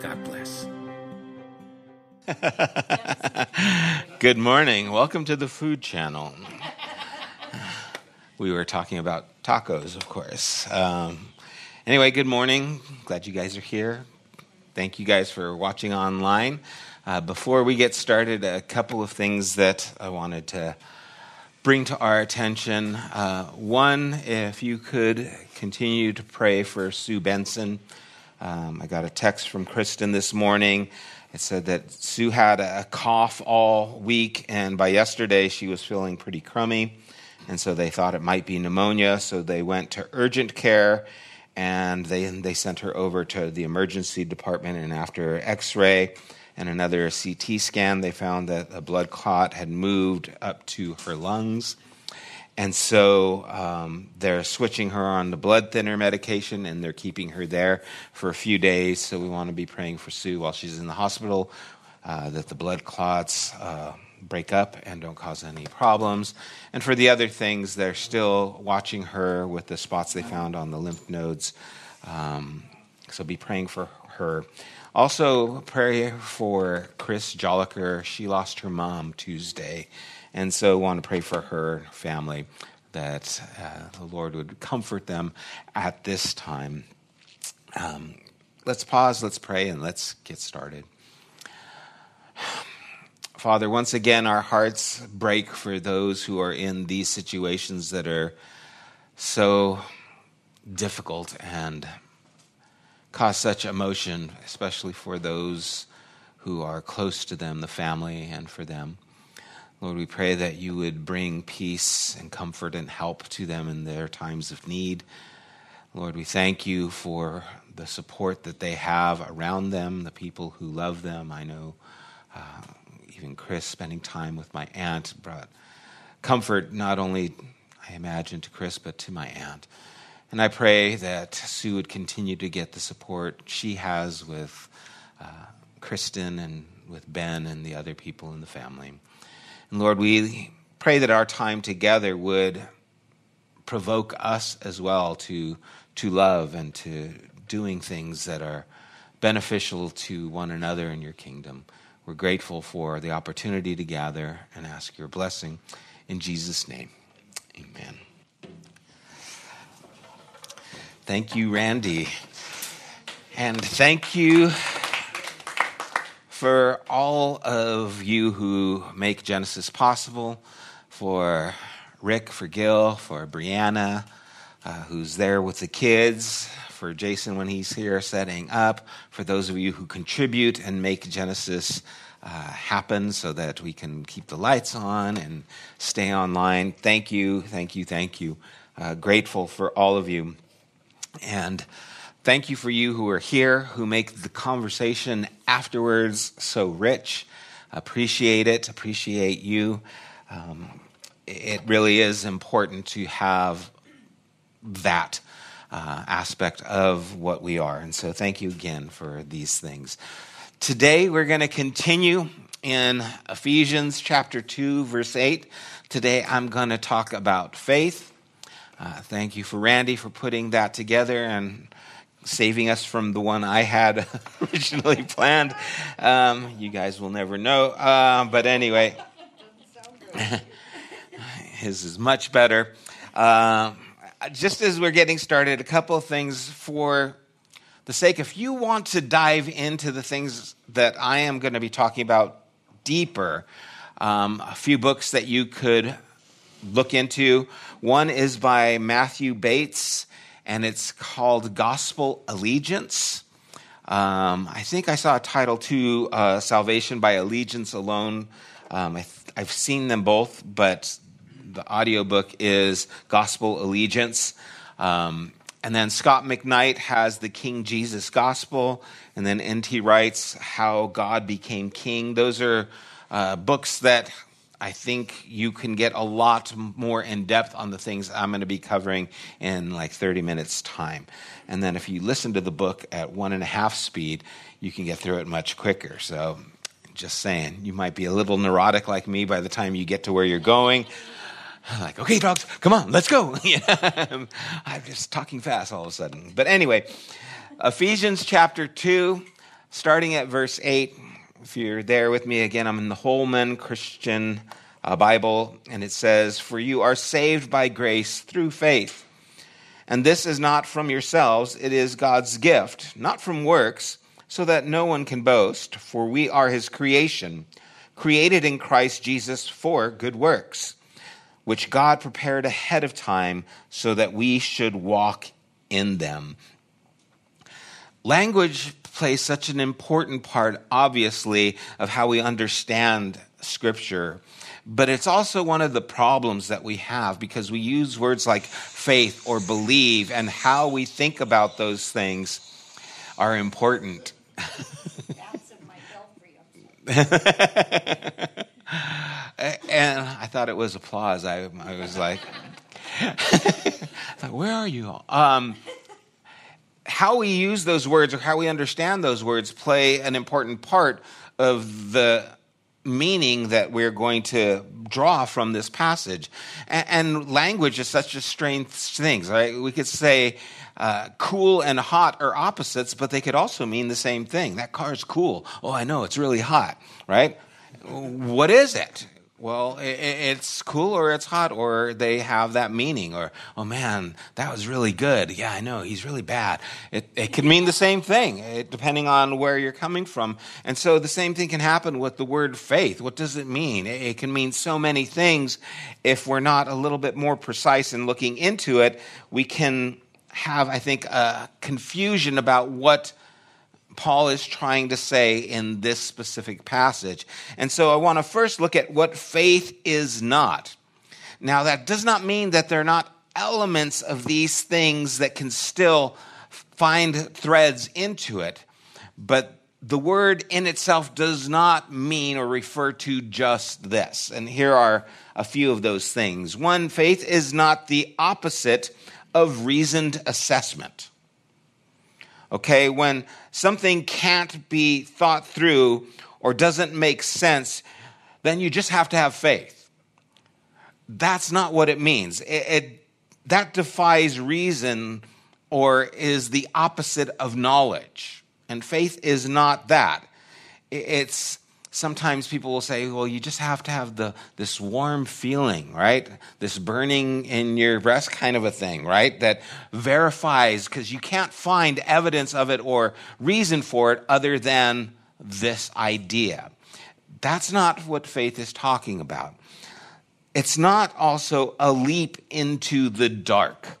God bless. Good morning. Welcome to the Food Channel. We were talking about tacos, of course. Um, anyway, good morning. Glad you guys are here. Thank you guys for watching online. Uh, before we get started, a couple of things that I wanted to bring to our attention. Uh, one, if you could continue to pray for Sue Benson. Um, I got a text from Kristen this morning. It said that Sue had a cough all week, and by yesterday she was feeling pretty crummy. And so they thought it might be pneumonia, so they went to urgent care and they, they sent her over to the emergency department. And after x ray and another CT scan, they found that a blood clot had moved up to her lungs. And so um, they're switching her on the blood thinner medication and they're keeping her there for a few days. So we want to be praying for Sue while she's in the hospital uh, that the blood clots uh, break up and don't cause any problems. And for the other things, they're still watching her with the spots they found on the lymph nodes. Um, so be praying for her. Also, pray for Chris Jolliker. She lost her mom Tuesday. And so I want to pray for her family that uh, the Lord would comfort them at this time. Um, let's pause, let's pray, and let's get started. Father, once again, our hearts break for those who are in these situations that are so difficult and cause such emotion, especially for those who are close to them, the family, and for them. Lord, we pray that you would bring peace and comfort and help to them in their times of need. Lord, we thank you for the support that they have around them, the people who love them. I know uh, even Chris spending time with my aunt brought comfort not only, I imagine, to Chris, but to my aunt. And I pray that Sue would continue to get the support she has with uh, Kristen and with Ben and the other people in the family. And Lord, we pray that our time together would provoke us as well to, to love and to doing things that are beneficial to one another in your kingdom. We're grateful for the opportunity to gather and ask your blessing. In Jesus' name, amen. Thank you, Randy. And thank you for all of you who make Genesis possible, for Rick, for Gil, for Brianna, uh, who's there with the kids, for Jason when he's here setting up, for those of you who contribute and make Genesis uh, happen so that we can keep the lights on and stay online. Thank you, thank you, thank you. Uh, grateful for all of you. And Thank you for you who are here, who make the conversation afterwards so rich. Appreciate it. Appreciate you. Um, it really is important to have that uh, aspect of what we are. And so, thank you again for these things. Today, we're going to continue in Ephesians chapter 2, verse 8. Today, I'm going to talk about faith. Uh, thank you for Randy for putting that together and saving us from the one I had originally planned. Um, you guys will never know. Uh, but anyway, his is much better. Uh, just as we're getting started, a couple of things for the sake, if you want to dive into the things that I am going to be talking about deeper, um, a few books that you could look into. One is by Matthew Bates, and it's called Gospel Allegiance. Um, I think I saw a title too, uh, Salvation by Allegiance Alone. Um, I have seen them both, but the audiobook is Gospel Allegiance. Um, and then Scot McKnight has the King Jesus Gospel. And then N.T. Wright's How God Became King. Those are uh, books that I think you can get a lot more in depth on the things I'm going to be covering in like 30 minutes' time. And then if you listen to the book at one and a half speed, you can get through it much quicker. So, just saying, you might be a little neurotic like me by the time you get to where you're going. Like, okay, dogs, come on, let's go. I'm just talking fast all of a sudden. But anyway, Ephesians chapter 2, starting at verse 8 if you're there with me again, I'm in the Holman Christian uh, Bible, and it says, For you are saved by grace through faith. And this is not from yourselves, it is God's gift, not from works, so that no one can boast, for we are his creation, created in Christ Jesus for good works, which God prepared ahead of time so that we should walk in them. Language plays such an important part, obviously, of how we understand Scripture. But it's also one of the problems that we have because we use words like faith or believe, and how we think about those things are important. and I thought it was applause. I, I was like, where are you? Um, how we use those words or how we understand those words play an important part of the meaning that we're going to draw from this passage. And, language is such a strange thing, right? We could say uh, cool and hot are opposites, but they could also mean the same thing. That car's cool. Oh, I know, it's really hot, right? What is it? Well, it's cool or it's hot, or they have that meaning, or, oh man, that was really good. Yeah, I know, he's really bad. It, it can mean the same thing, it, depending on where you're coming from. And so the same thing can happen with the word faith. What does it mean? It can mean so many things. If we're not a little bit more precise in looking into it, we can have, I think, a confusion about what Paul is trying to say in this specific passage. And so I want to first look at what faith is not. Now, that does not mean that there are not elements of these things that can still find threads into it, but the word in itself does not mean or refer to just this. And here are a few of those things. One, faith is not the opposite of reasoned assessment. Okay, when something can't be thought through or doesn't make sense, then you just have to have faith. That's not what it means. It, it, that defies reason or is the opposite of knowledge. And faith is not that. It's sometimes people will say, well, you just have to have the, this warm feeling, right? This burning in your breast kind of a thing, right? That verifies, because you can't find evidence of it or reason for it other than this idea. That's not what faith is talking about. It's not also a leap into the dark.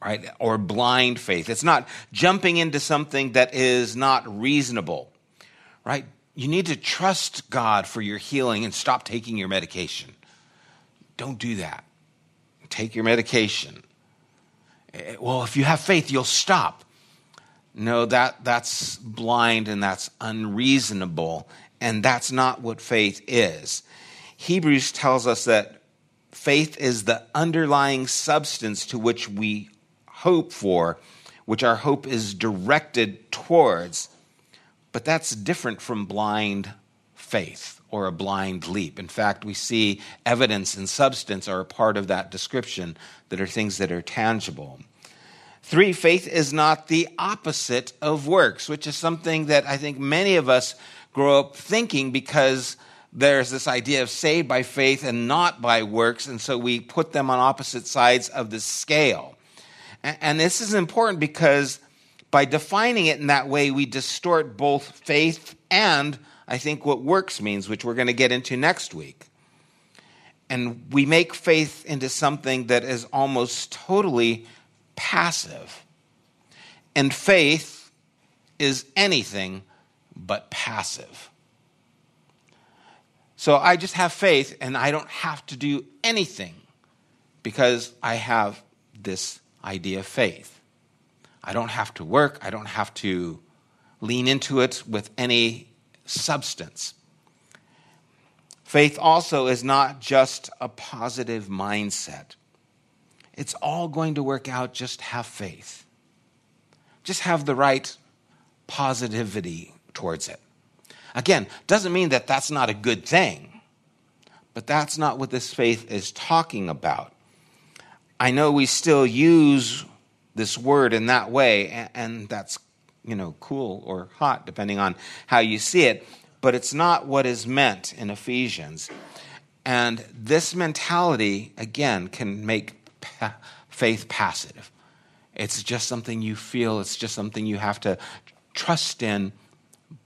Right? Or blind faith. It's not jumping into something that is not reasonable. Right? You need to trust God for your healing and stop taking your medication. Don't do that. Take your medication. Eh, well, if you have faith, you'll stop. No, that, that's blind and that's unreasonable, and that's not what faith is. Hebrews tells us that faith is the underlying substance to which we hope for, which our hope is directed towards. But that's different from blind faith or a blind leap. In fact, we see evidence and substance are a part of that description that are things that are tangible. Three, faith is not the opposite of works, which is something that I think many of us grow up thinking because there's this idea of saved by faith and not by works, and so we put them on opposite sides of the scale. And this is important because by defining it in that way, we distort both faith and, I think, what works means, which we're going to get into next week. And we make faith into something that is almost totally passive. And faith is anything but passive. So I just have faith and I don't have to do anything because I have this idea of faith. I don't have to work, I don't have to lean into it with any substance. Faith also is not just a positive mindset. It's all going to work out. Just have faith. Just have the right positivity towards it. Again, doesn't mean that that's not a good thing, but that's not what this faith is talking about. I know we still use this word in that way, and that's you know cool or hot depending on how you see it, but it's not what is meant in Ephesians. And this mentality, again, can make faith passive. It's just something you feel, it's just something you have to trust in,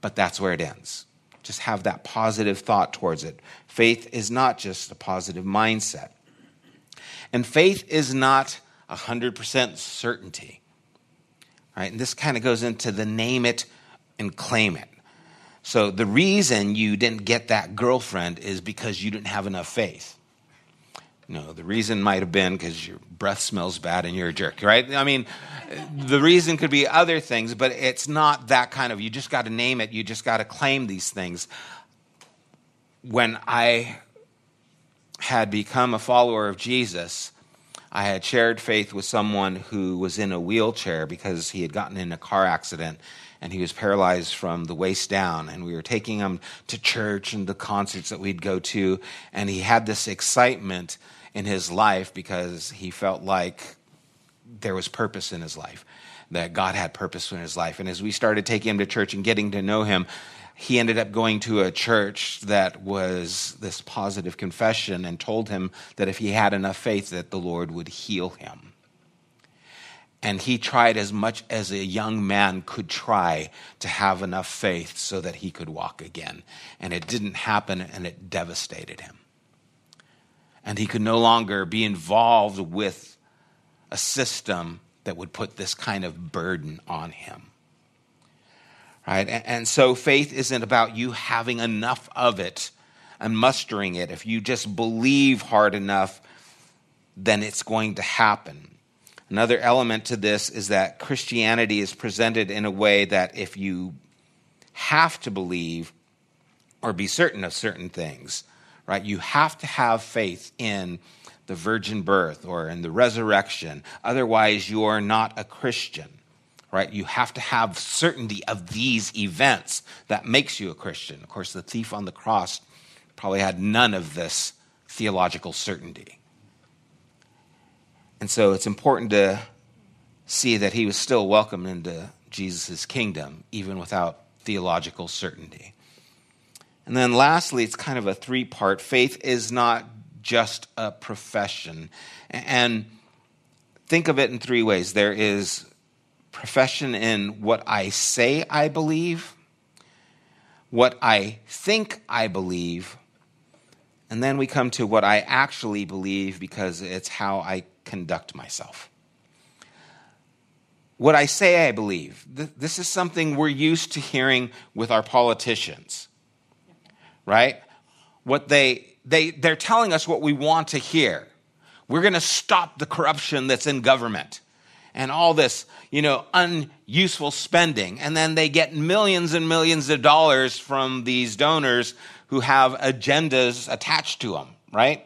but that's where it ends. Just have that positive thought towards it. Faith is not just a positive mindset. And faith is not 100% certainty. Right? And this kind of goes into the name it and claim it. So the reason you didn't get that girlfriend is because you didn't have enough faith. No, the reason might have been because your breath smells bad and you're a jerk, right? I mean, the reason could be other things, but it's not that kind of, you just got to name it, you just got to claim these things. When I had become a follower of Jesus, I had shared faith with someone who was in a wheelchair because he had gotten in a car accident and he was paralyzed from the waist down. And we were taking him to church and the concerts that we'd go to. And he had this excitement in his life because he felt like there was purpose in his life, that God had purpose in his life. And as we started taking him to church and getting to know him, he ended up going to a church that was this positive confession and told him that if he had enough faith that the Lord would heal him. And he tried as much as a young man could try to have enough faith so that he could walk again. And it didn't happen, and it devastated him. And he could no longer be involved with a system that would put this kind of burden on him. Right? And, so faith isn't about you having enough of it and mustering it. If you just believe hard enough, then it's going to happen. Another element to this is that Christianity is presented in a way that if you have to believe or be certain of certain things, right, you have to have faith in the virgin birth or in the resurrection. Otherwise, you are not a Christian, right? You have to have certainty of these events that makes you a Christian. Of course, the thief on the cross probably had none of this theological certainty. And so it's important to see that he was still welcomed into Jesus' kingdom, even without theological certainty. And then lastly, it's kind of a three part faith is not just a profession. And think of it in three ways there is profession in what I say I believe, what I think I believe, and then we come to what I actually believe because it's how I conduct myself. What I say I believe, this is something we're used to hearing with our politicians, right? What they, they, they're telling us what we want to hear. We're going to stop the corruption that's in government and all this, you know, unuseful spending. And then they get millions and millions of dollars from these donors who have agendas attached to them, right?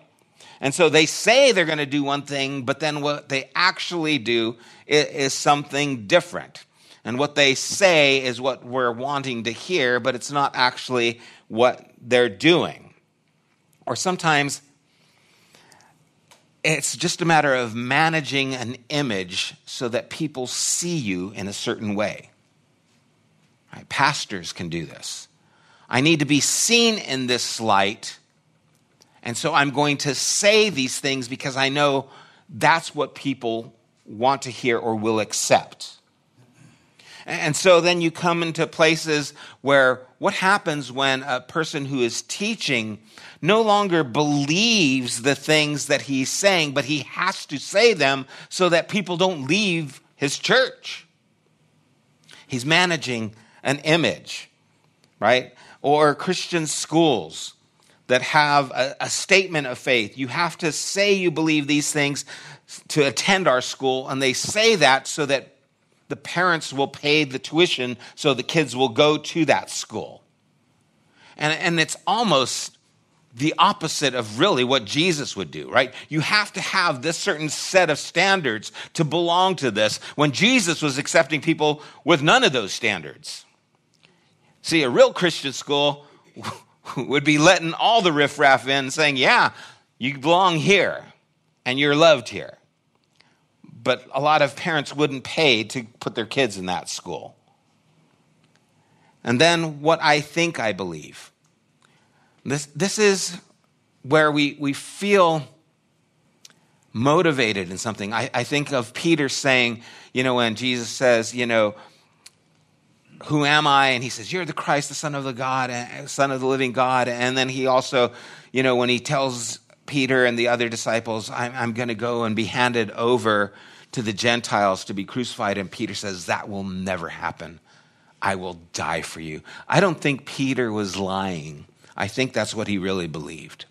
And so they say they're going to do one thing, but then what they actually do is, something different. And what they say is what we're wanting to hear, but it's not actually what they're doing. Or sometimes it's just a matter of managing an image so that people see you in a certain way. Right? Pastors can do this. I need to be seen in this light and so I'm going to say these things because I know that's what people want to hear or will accept. And so then you come into places where what happens when a person who is teaching no longer believes the things that he's saying, but he has to say them so that people don't leave his church. He's managing an image, right? Or Christian schools that have a, a, statement of faith. You have to say you believe these things to attend our school, and they say that so that the parents will pay the tuition so the kids will go to that school. And, and it's almost the opposite of really what Jesus would do, right? You have to have this certain set of standards to belong to this when Jesus was accepting people with none of those standards. See, a real Christian school would be letting all the riffraff in, saying, Yeah, you belong here and you're loved here. But a lot of parents wouldn't pay to put their kids in that school. And then what I think I believe. This, this is where we, we feel motivated in something. I, I think of Peter saying, you know, when Jesus says, you know, who am I? And he says, You're the Christ, the Son of the God, eh, Son of the living God. And then he also, you know, when he tells Peter and the other disciples, I'm, I'm going to go and be handed over to the Gentiles to be crucified. And Peter says, That will never happen. I will die for you. I don't think Peter was lying. I think that's what he really believed.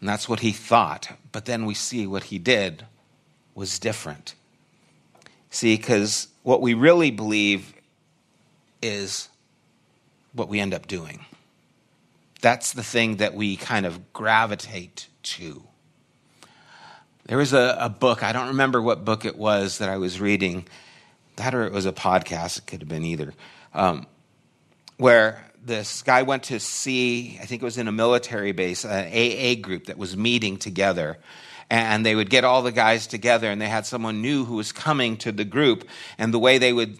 And that's what he thought. But then we see what he did was different. See, because what we really believe is what we end up doing. That's the thing that we kind of gravitate to. There was a, a, book, I don't remember what book it was that I was reading, that or it was a podcast, it could have been either, um, where this guy went to see, I think it was in a military base, an AA group that was meeting together and they would get all the guys together and they had someone new who was coming to the group and the way they would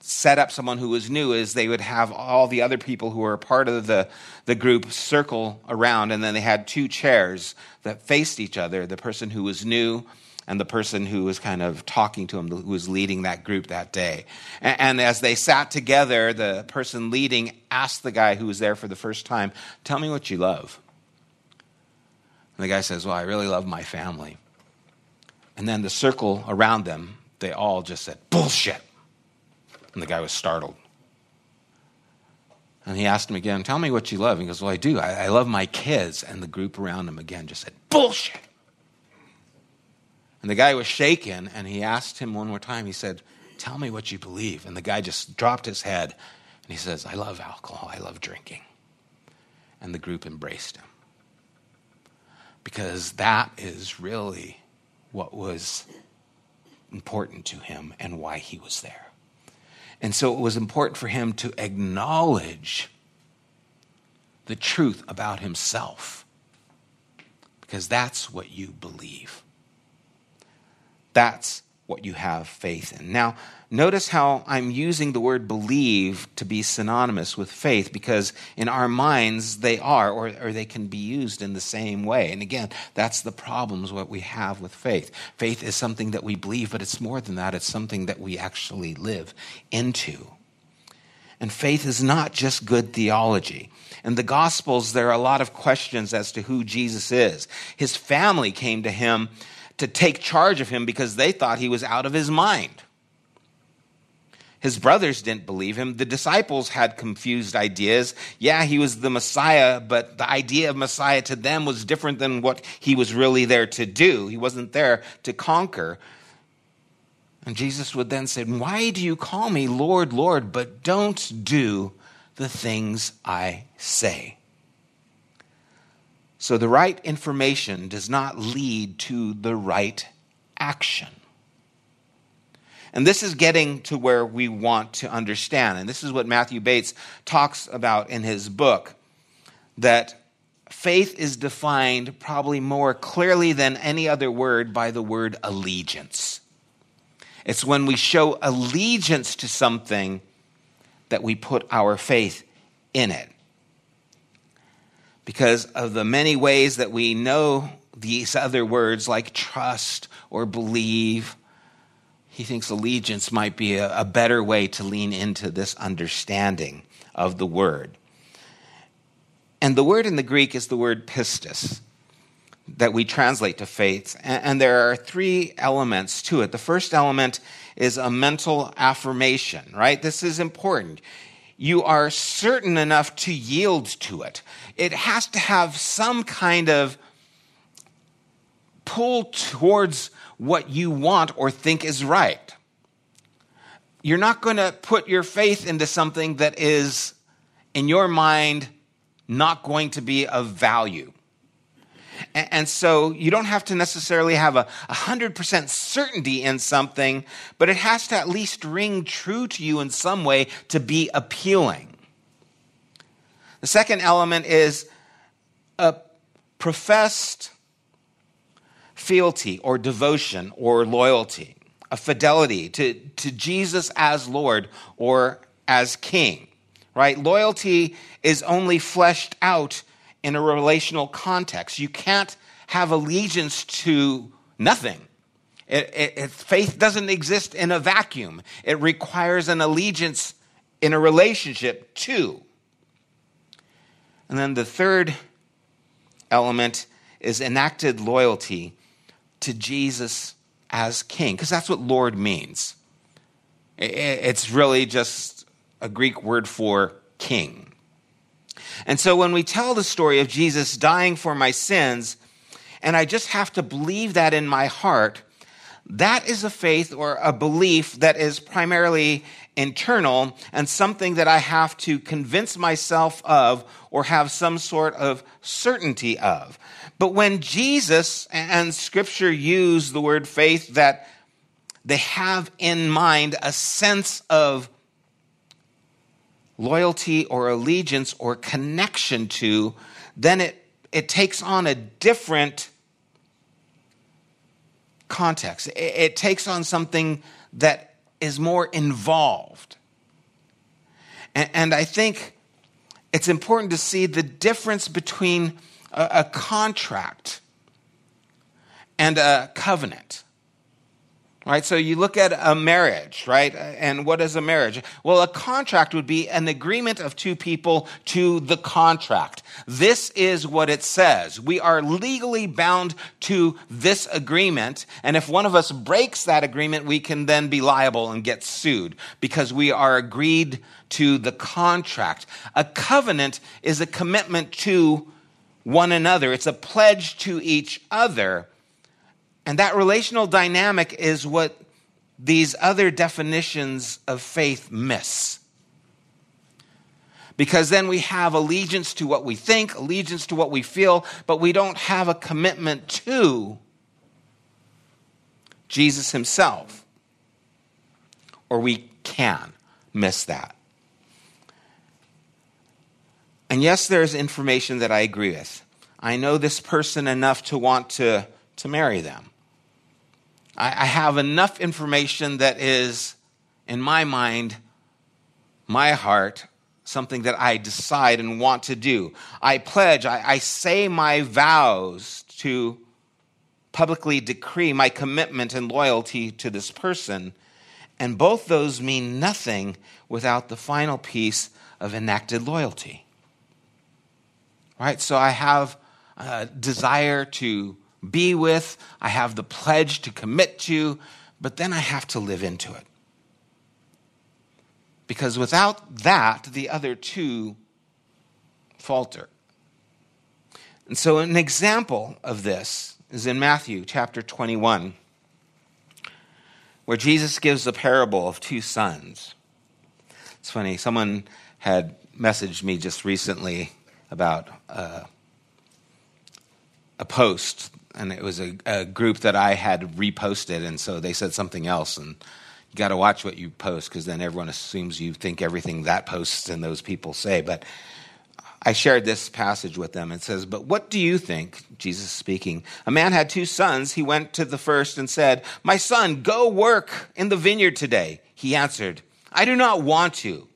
set up someone who was new is they would have all the other people who were part of the, the group circle around and then they had two chairs that faced each other the person who was new and the person who was kind of talking to him who was leading that group that day and, and as they sat together the person leading asked the guy who was there for the first time tell me what you love and the guy says, Well, I really love my family. And then the circle around them, they all just said, Bullshit. And the guy was startled. And he asked him again, Tell me what you love. He goes, Well, I do. I, I love my kids. And the group around him again just said, Bullshit. And the guy was shaken, and he asked him one more time, he said, Tell me what you believe. And the guy just dropped his head, and he says, I love alcohol. I love drinking. And the group embraced him because that is really what was important to him and why he was there. And so it was important for him to acknowledge the truth about himself because that's what you believe. That's what you have faith in. Now, notice how I'm using the word believe to be synonymous with faith because in our minds they are, or, or they can be used in the same way. And again, that's the problems what we have with faith. Faith is something that we believe, but it's more than that, it's something that we actually live into. And faith is not just good theology. In the Gospels, there are a lot of questions as to who Jesus is. His family came to him to take charge of him because they thought he was out of his mind. His brothers didn't believe him. The disciples had confused ideas. Yeah, he was the Messiah, but the idea of Messiah to them was different than what he was really there to do. He wasn't there to conquer. And Jesus would then say, Why do you call me Lord, Lord, but don't do the things I say? So the right information does not lead to the right action. And this is getting to where we want to understand. And this is what Matthew Bates talks about in his book that faith is defined probably more clearly than any other word by the word allegiance. It's when we show allegiance to something that we put our faith in it because of the many ways that we know these other words like trust or believe. he thinks allegiance might be a, a better way to lean into this understanding of the word. And the word in the Greek is the word pistis that we translate to faith. And, there are three elements to it. The first element is a mental affirmation, right? This is important. You are certain enough to yield to it. It has to have some kind of pull towards what you want or think is right. You're not going to put your faith into something that is, in your mind, not going to be of value. And so you don't have to necessarily have a 100% certainty in something, but it has to at least ring true to you in some way to be appealing. The second element is a professed fealty or devotion or loyalty, a fidelity to, to Jesus as Lord or as King, right? Loyalty is only fleshed out in a relational context. You can't have allegiance to nothing. It, it, it, faith doesn't exist in a vacuum. It requires an allegiance in a relationship too. And then the third element is enacted loyalty to Jesus as king, because that's what Lord means. It's really just a Greek word for king. And so when we tell the story of Jesus dying for my sins, and I just have to believe that in my heart, that is a faith or a belief that is primarily internal and something that I have to convince myself of or have some sort of certainty of. But when Jesus and scripture use the word faith, that they have in mind a sense of loyalty or allegiance or connection to, then it, it takes on a different context. It, it takes on something that is more involved. And, and, I think it's important to see the difference between a, a contract and a covenant. Right? So you look at a marriage, right? And what is a marriage? Well, a contract would be an agreement of two people to the contract. This is what it says. We are legally bound to this agreement. And if one of us breaks that agreement, we can then be liable and get sued because we are agreed to the contract. A covenant is a commitment to one another. It's a pledge to each other and that relational dynamic is what these other definitions of faith miss. Because then we have allegiance to what we think, allegiance to what we feel, but we don't have a commitment to Jesus himself. Or we can miss that. And yes, there's information that I agree with. I know this person enough to want to, to marry them. I, have enough information that is, in my mind, my heart, something that I decide and want to do. I pledge, I, I say my vows to publicly decree my commitment and loyalty to this person. And both those mean nothing without the final piece of enacted loyalty. Right? So I have a desire to be with, I have the pledge to commit to, but then I have to live into it. Because without that, the other two falter. And so, an example of this is in Matthew chapter 21, where Jesus gives the parable of two sons. It's funny, someone had messaged me just recently about uh, a post and it was a, a, group that I had reposted, and so they said something else, and you got to watch what you post because then everyone assumes you think everything that posts and those people say. But I shared this passage with them. It says, "But what do you think?" Jesus speaking. A man had two sons. He went to the first and said, "My son, go work in the vineyard today." He answered, "I do not want to."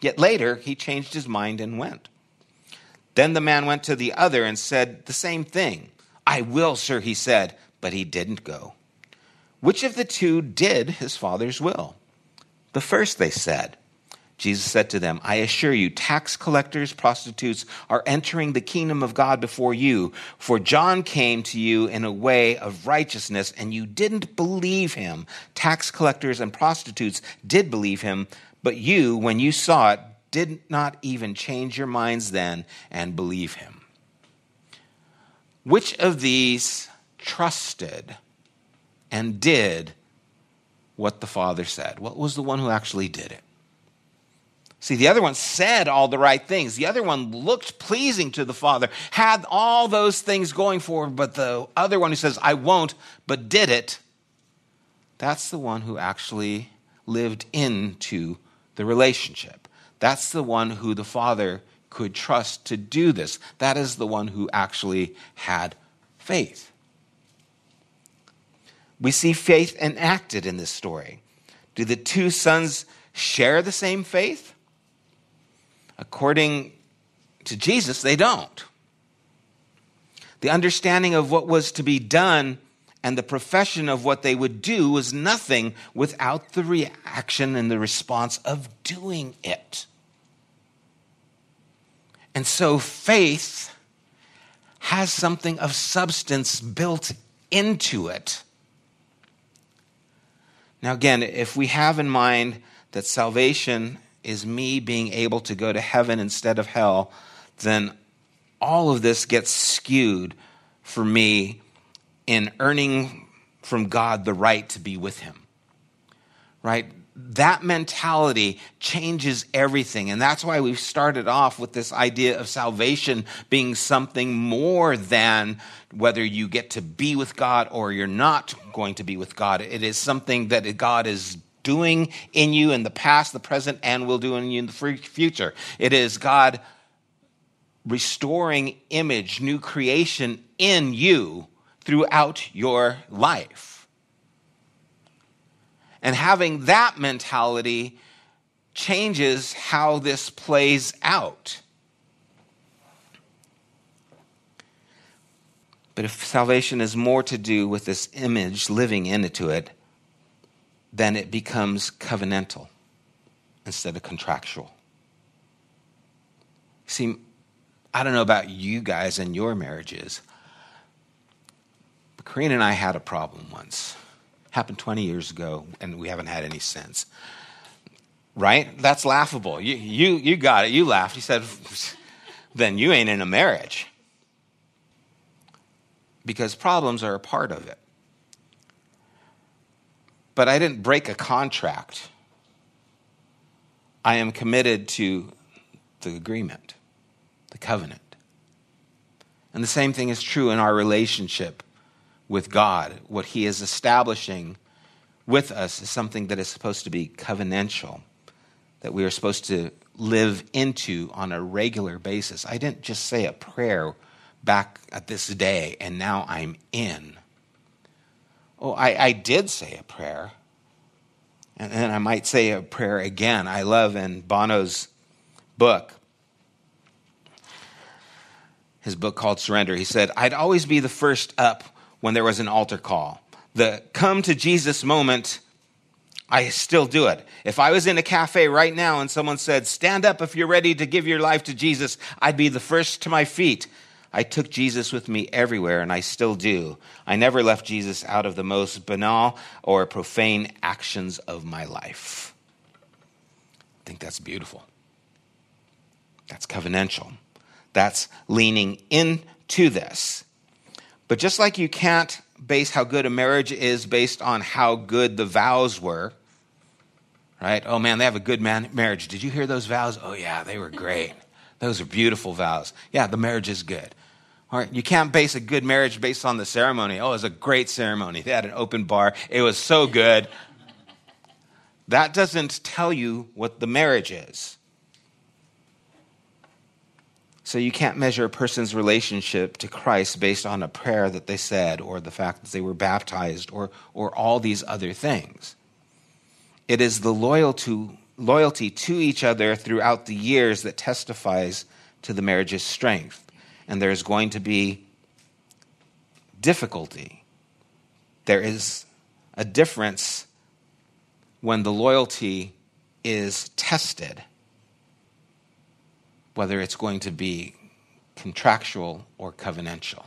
Yet later he changed his mind and went. Then the man went to the other and said the same thing. I will, sir, he said, but he didn't go. Which of the two did his father's will? The first, they said. Jesus said to them, I assure you, tax collectors, prostitutes are entering the kingdom of God before you. For John came to you in a way of righteousness, and you didn't believe him. Tax collectors and prostitutes did believe him, but you, when you saw it, did not even change your minds then and believe him. Which of these trusted and did what the Father said? What was the one who actually did it? See, the other one said all the right things. The other one looked pleasing to the Father, had all those things going for him, but the other one who says, I won't, but did it, that's the one who actually lived into the relationship. That's the one who the Father could trust to do this. That is the one who actually had faith. We see faith enacted in this story. Do the two sons share the same faith? According to Jesus, they don't. The understanding of what was to be done and the profession of what they would do was nothing without the reaction and the response of doing it. And so faith has something of substance built into it. Now, again, if we have in mind that salvation is me being able to go to heaven instead of hell, then all of this gets skewed for me in earning from God the right to be with Him. Right? That mentality changes everything. And that's why we've started off with this idea of salvation being something more than whether you get to be with God or you're not going to be with God. It is something that God is doing in you in the past, the present, and will do in you in the future. It is God restoring image, new creation in you throughout your life. And having that mentality changes how this plays out. But if salvation is more to do with this image living into it, then it becomes covenantal instead of contractual. See, I don't know about you guys and your marriages, but Karina and I had a problem once. Happened 20 years ago, and we haven't had any since. Right? That's laughable. You, you, you got it. You laughed. You said, then you ain't in a marriage. Because problems are a part of it but I didn't break a contract. I am committed to the agreement, the covenant. And the same thing is true in our relationship with God. What He is establishing with us is something that is supposed to be covenantal, that we are supposed to live into on a regular basis. I didn't just say a prayer back at this day and now I'm in. Oh, I, I did say a prayer. And then I might say a prayer again. I love in Bono's book, his book called Surrender, he said, I'd always be the first up when there was an altar call. The come to Jesus moment, I still do it. If I was in a cafe right now and someone said, Stand up if you're ready to give your life to Jesus, I'd be the first to my feet I took Jesus with me everywhere, and I still do. I never left Jesus out of the most banal or profane actions of my life. I think that's beautiful. That's covenantal. That's leaning into this. But just like you can't base how good a marriage is based on how good the vows were, right? Oh man, they have a good man- marriage. Did you hear those vows? Oh yeah, they were great. Those are beautiful vows. Yeah, the marriage is good. All right, you can't base a good marriage based on the ceremony. Oh, it was a great ceremony. They had an open bar. It was so good. That doesn't tell you what the marriage is. So you can't measure a person's relationship to Christ based on a prayer that they said or the fact that they were baptized or, or all these other things. It is the loyal to, loyalty to each other throughout the years that testifies to the marriage's strength and there's going to be difficulty. There is a difference when the loyalty is tested, whether it's going to be contractual or covenantal.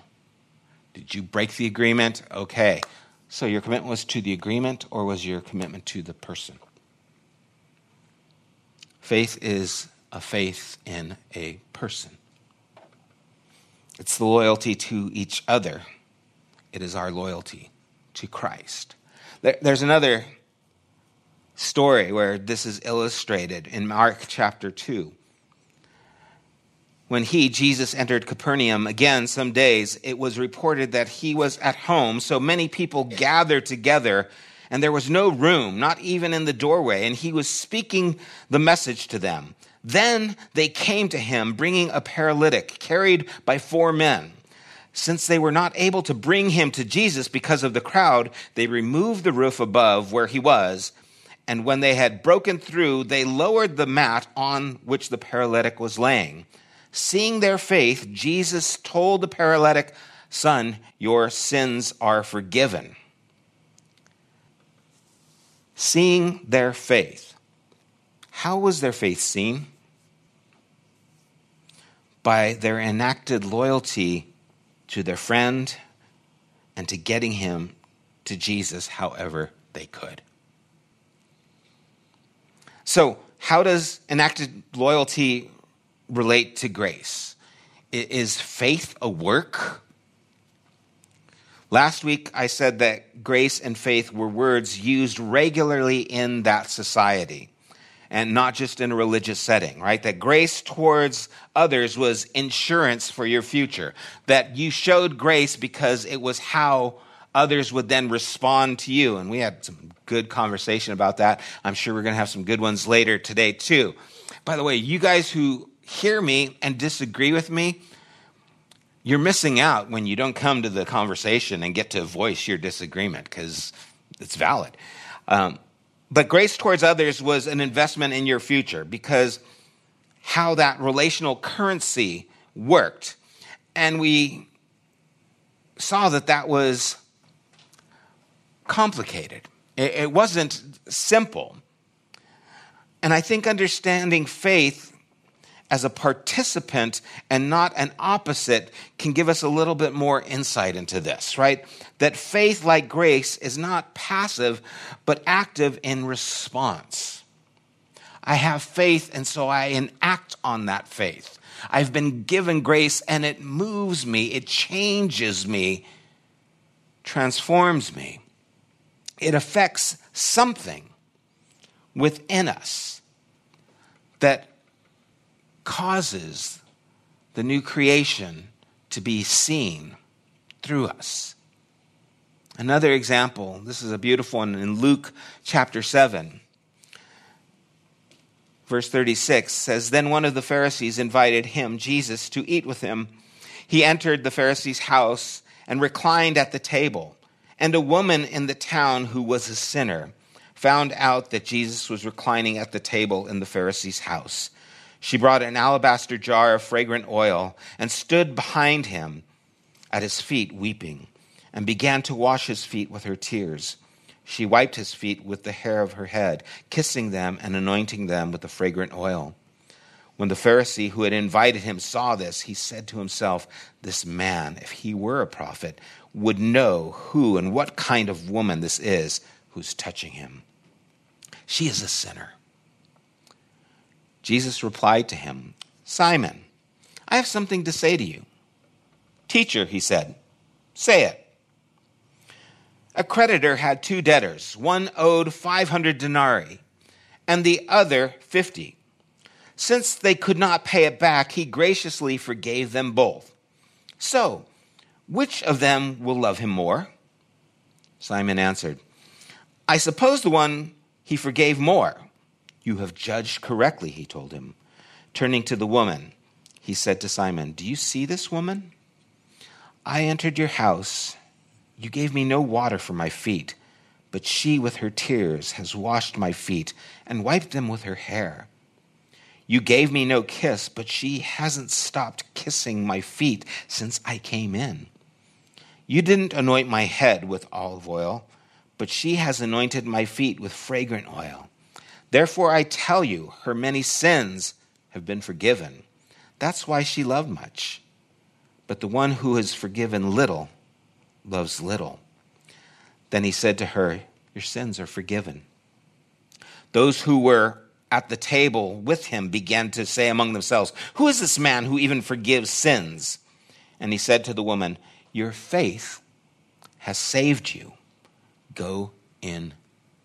Did you break the agreement? Okay. So your commitment was to the agreement or was your commitment to the person? Faith is a faith in a person. It's the loyalty to each other. It is our loyalty to Christ. There's another story where this is illustrated in Mark chapter 2. When he, Jesus, entered Capernaum again some days, it was reported that he was at home, so many people gathered together, and there was no room, not even in the doorway, and he was speaking the message to them. Then they came to him, bringing a paralytic carried by four men. Since they were not able to bring him to Jesus because of the crowd, they removed the roof above where he was. And when they had broken through, they lowered the mat on which the paralytic was laying. Seeing their faith, Jesus told the paralytic, Son, your sins are forgiven. Seeing their faith. How was their faith seen? By their enacted loyalty to their friend and to getting him to Jesus however they could. So, how does enacted loyalty relate to grace? Is faith a work? Last week, I said that grace and faith were words used regularly in that society and not just in a religious setting, right? That grace towards others was insurance for your future. That you showed grace because it was how others would then respond to you. And we had some good conversation about that. I'm sure we're going to have some good ones later today, too. By the way, you guys who hear me and disagree with me, you're missing out when you don't come to the conversation and get to voice your disagreement because it's valid. Um, but grace towards others was an investment in your future because how that relational currency worked. And we saw that that was complicated, it, wasn't simple. And I think understanding faith as a participant and not an opposite can give us a little bit more insight into this, right? That faith, like grace, is not passive, but active in response. I have faith, and so I enact on that faith. I've been given grace, and it moves me, it changes me, transforms me. It affects something within us that causes the new creation to be seen through us. Another example, this is a beautiful one in Luke chapter 7. Verse 36 says Then one of the Pharisees invited him, Jesus, to eat with him. He entered the Pharisee's house and reclined at the table. And a woman in the town who was a sinner found out that Jesus was reclining at the table in the Pharisee's house. She brought an alabaster jar of fragrant oil and stood behind him at his feet, weeping, and began to wash his feet with her tears. She wiped his feet with the hair of her head, kissing them and anointing them with the fragrant oil. When the Pharisee who had invited him saw this, he said to himself, This man, if he were a prophet, would know who and what kind of woman this is who's touching him. She is a sinner. Jesus replied to him, Simon, I have something to say to you. Teacher, he said, say it. A creditor had two debtors. One owed 500 denarii and the other 50. Since they could not pay it back, he graciously forgave them both. So, which of them will love him more? Simon answered, I suppose the one he forgave more. You have judged correctly, he told him. Turning to the woman, he said to Simon, Do you see this woman? I entered your house. You gave me no water for my feet, but she, with her tears, has washed my feet and wiped them with her hair. You gave me no kiss, but she hasn't stopped kissing my feet since I came in. You didn't anoint my head with olive oil but she has anointed my feet with fragrant oil. Therefore, I tell you, her many sins have been forgiven. That's why she loved much. But the one who is forgiven little loves little. Then he said to her, Your sins are forgiven. Those who were at the table with him began to say among themselves, Who is this man who even forgives sins? And he said to the woman, Your faith has saved you. Go in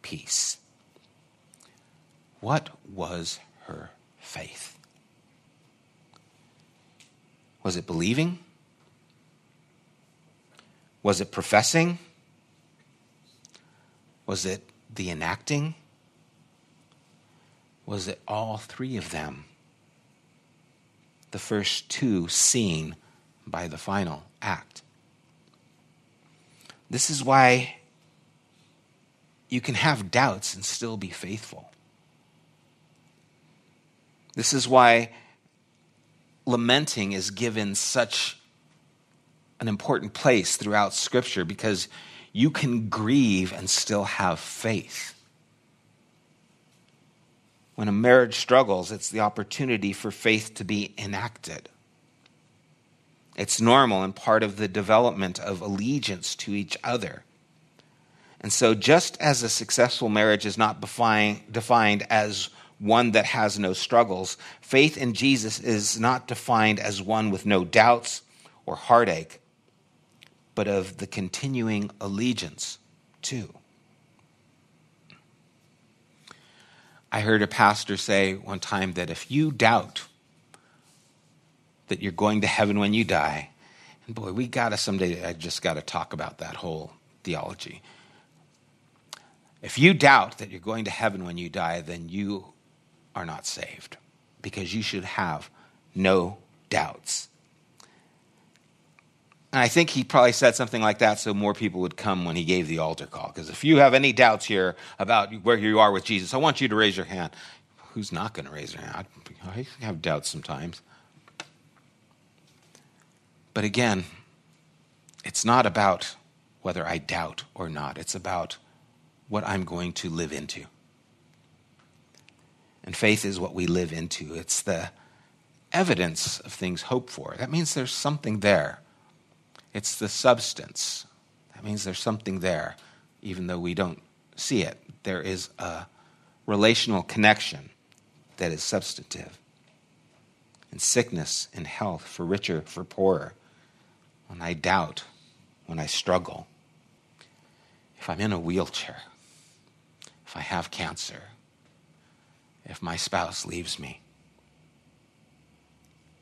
peace. What was her faith? Was it believing? Was it professing? Was it the enacting? Was it all three of them? The first two seen by the final act. This is why you can have doubts and still be faithful. This is why lamenting is given such an important place throughout Scripture because you can grieve and still have faith. When a marriage struggles, it's the opportunity for faith to be enacted. It's normal and part of the development of allegiance to each other. And so, just as a successful marriage is not defined as one that has no struggles, faith in Jesus is not defined as one with no doubts or heartache, but of the continuing allegiance to. I heard a pastor say one time that if you doubt that you're going to heaven when you die, and boy, we got to someday, I just got to talk about that whole theology. If you doubt that you're going to heaven when you die, then you are not saved because you should have no doubts. And I think he probably said something like that so more people would come when he gave the altar call. Because if you have any doubts here about where you are with Jesus, I want you to raise your hand. Who's not going to raise their hand? I have doubts sometimes. But again, it's not about whether I doubt or not, it's about what I'm going to live into. And faith is what we live into, it's the evidence of things hoped for. That means there's something there. It's the substance. That means there's something there, even though we don't see it. There is a relational connection that is substantive. In sickness and health, for richer, for poorer, when I doubt, when I struggle, if I'm in a wheelchair, if I have cancer, if my spouse leaves me,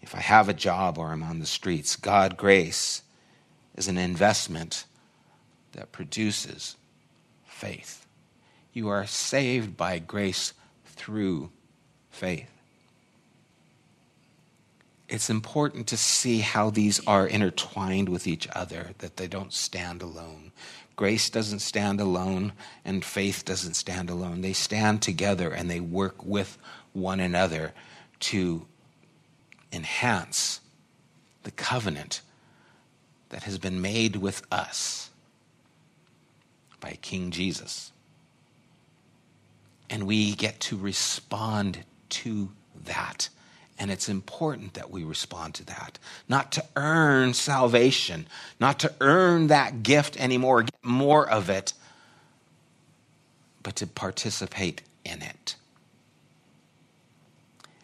if I have a job or I'm on the streets, God grace is an investment that produces faith. You are saved by grace through faith. It's important to see how these are intertwined with each other, that they don't stand alone. Grace doesn't stand alone, and faith doesn't stand alone. They stand together and they work with one another to enhance the covenant that has been made with us by King Jesus. And we get to respond to that. And it's important that we respond to that. Not to earn salvation, not to earn that gift anymore, get more of it, but to participate in it.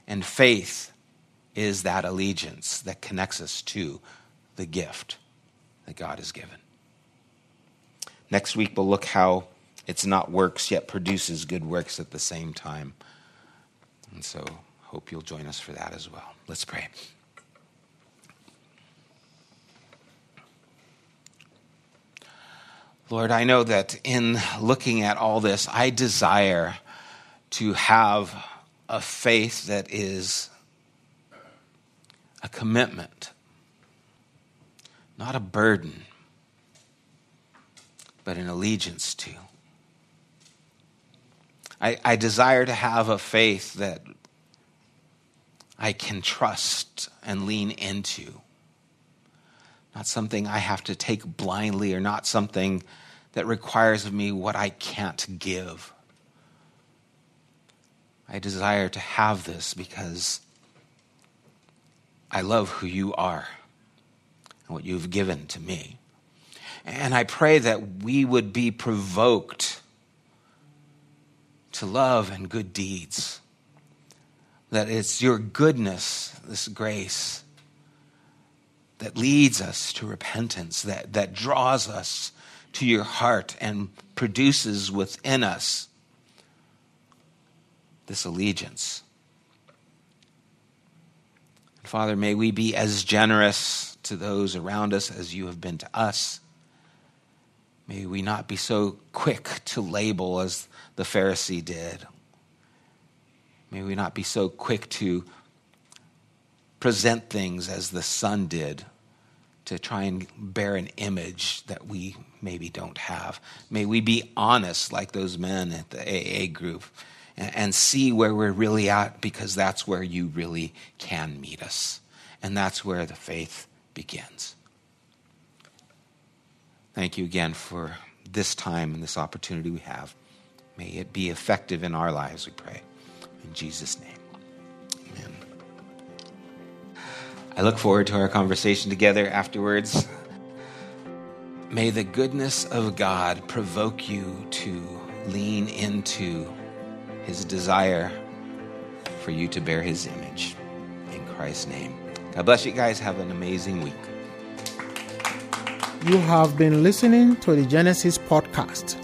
And faith is that allegiance that connects us to the gift that God has given. Next week, we'll look how it's not works yet produces good works at the same time. And so, hope you'll join us for that as well. Let's pray. Lord, I know that in looking at all this, I desire to have a faith that is a commitment not a burden, but an allegiance to. I, I desire to have a faith that I can trust and lean into. Not something I have to take blindly or not something that requires of me what I can't give. I desire to have this because I love who you are and what you've given to me. And I pray that we would be provoked to love and good deeds. That it's your goodness, this grace, that leads us to repentance, that, that draws us to your heart and produces within us this allegiance. Father, may we be as generous to those around us as you have been to us. May we not be so quick to label as the Pharisee did. May we not be so quick to present things as the Son did, to try and bear an image that we maybe don't have. May we be honest like those men at the AA group and see where we're really at because that's where you really can meet us. And that's where the faith begins. Thank you again for this time and this opportunity we have. May it be effective in our lives, we pray. In Jesus' name. Amen. I look forward to our conversation together afterwards. May the goodness of God provoke you to lean into his desire for you to bear his image. In Christ's name. God bless you guys. Have an amazing week. You have been listening to the Genesis podcast.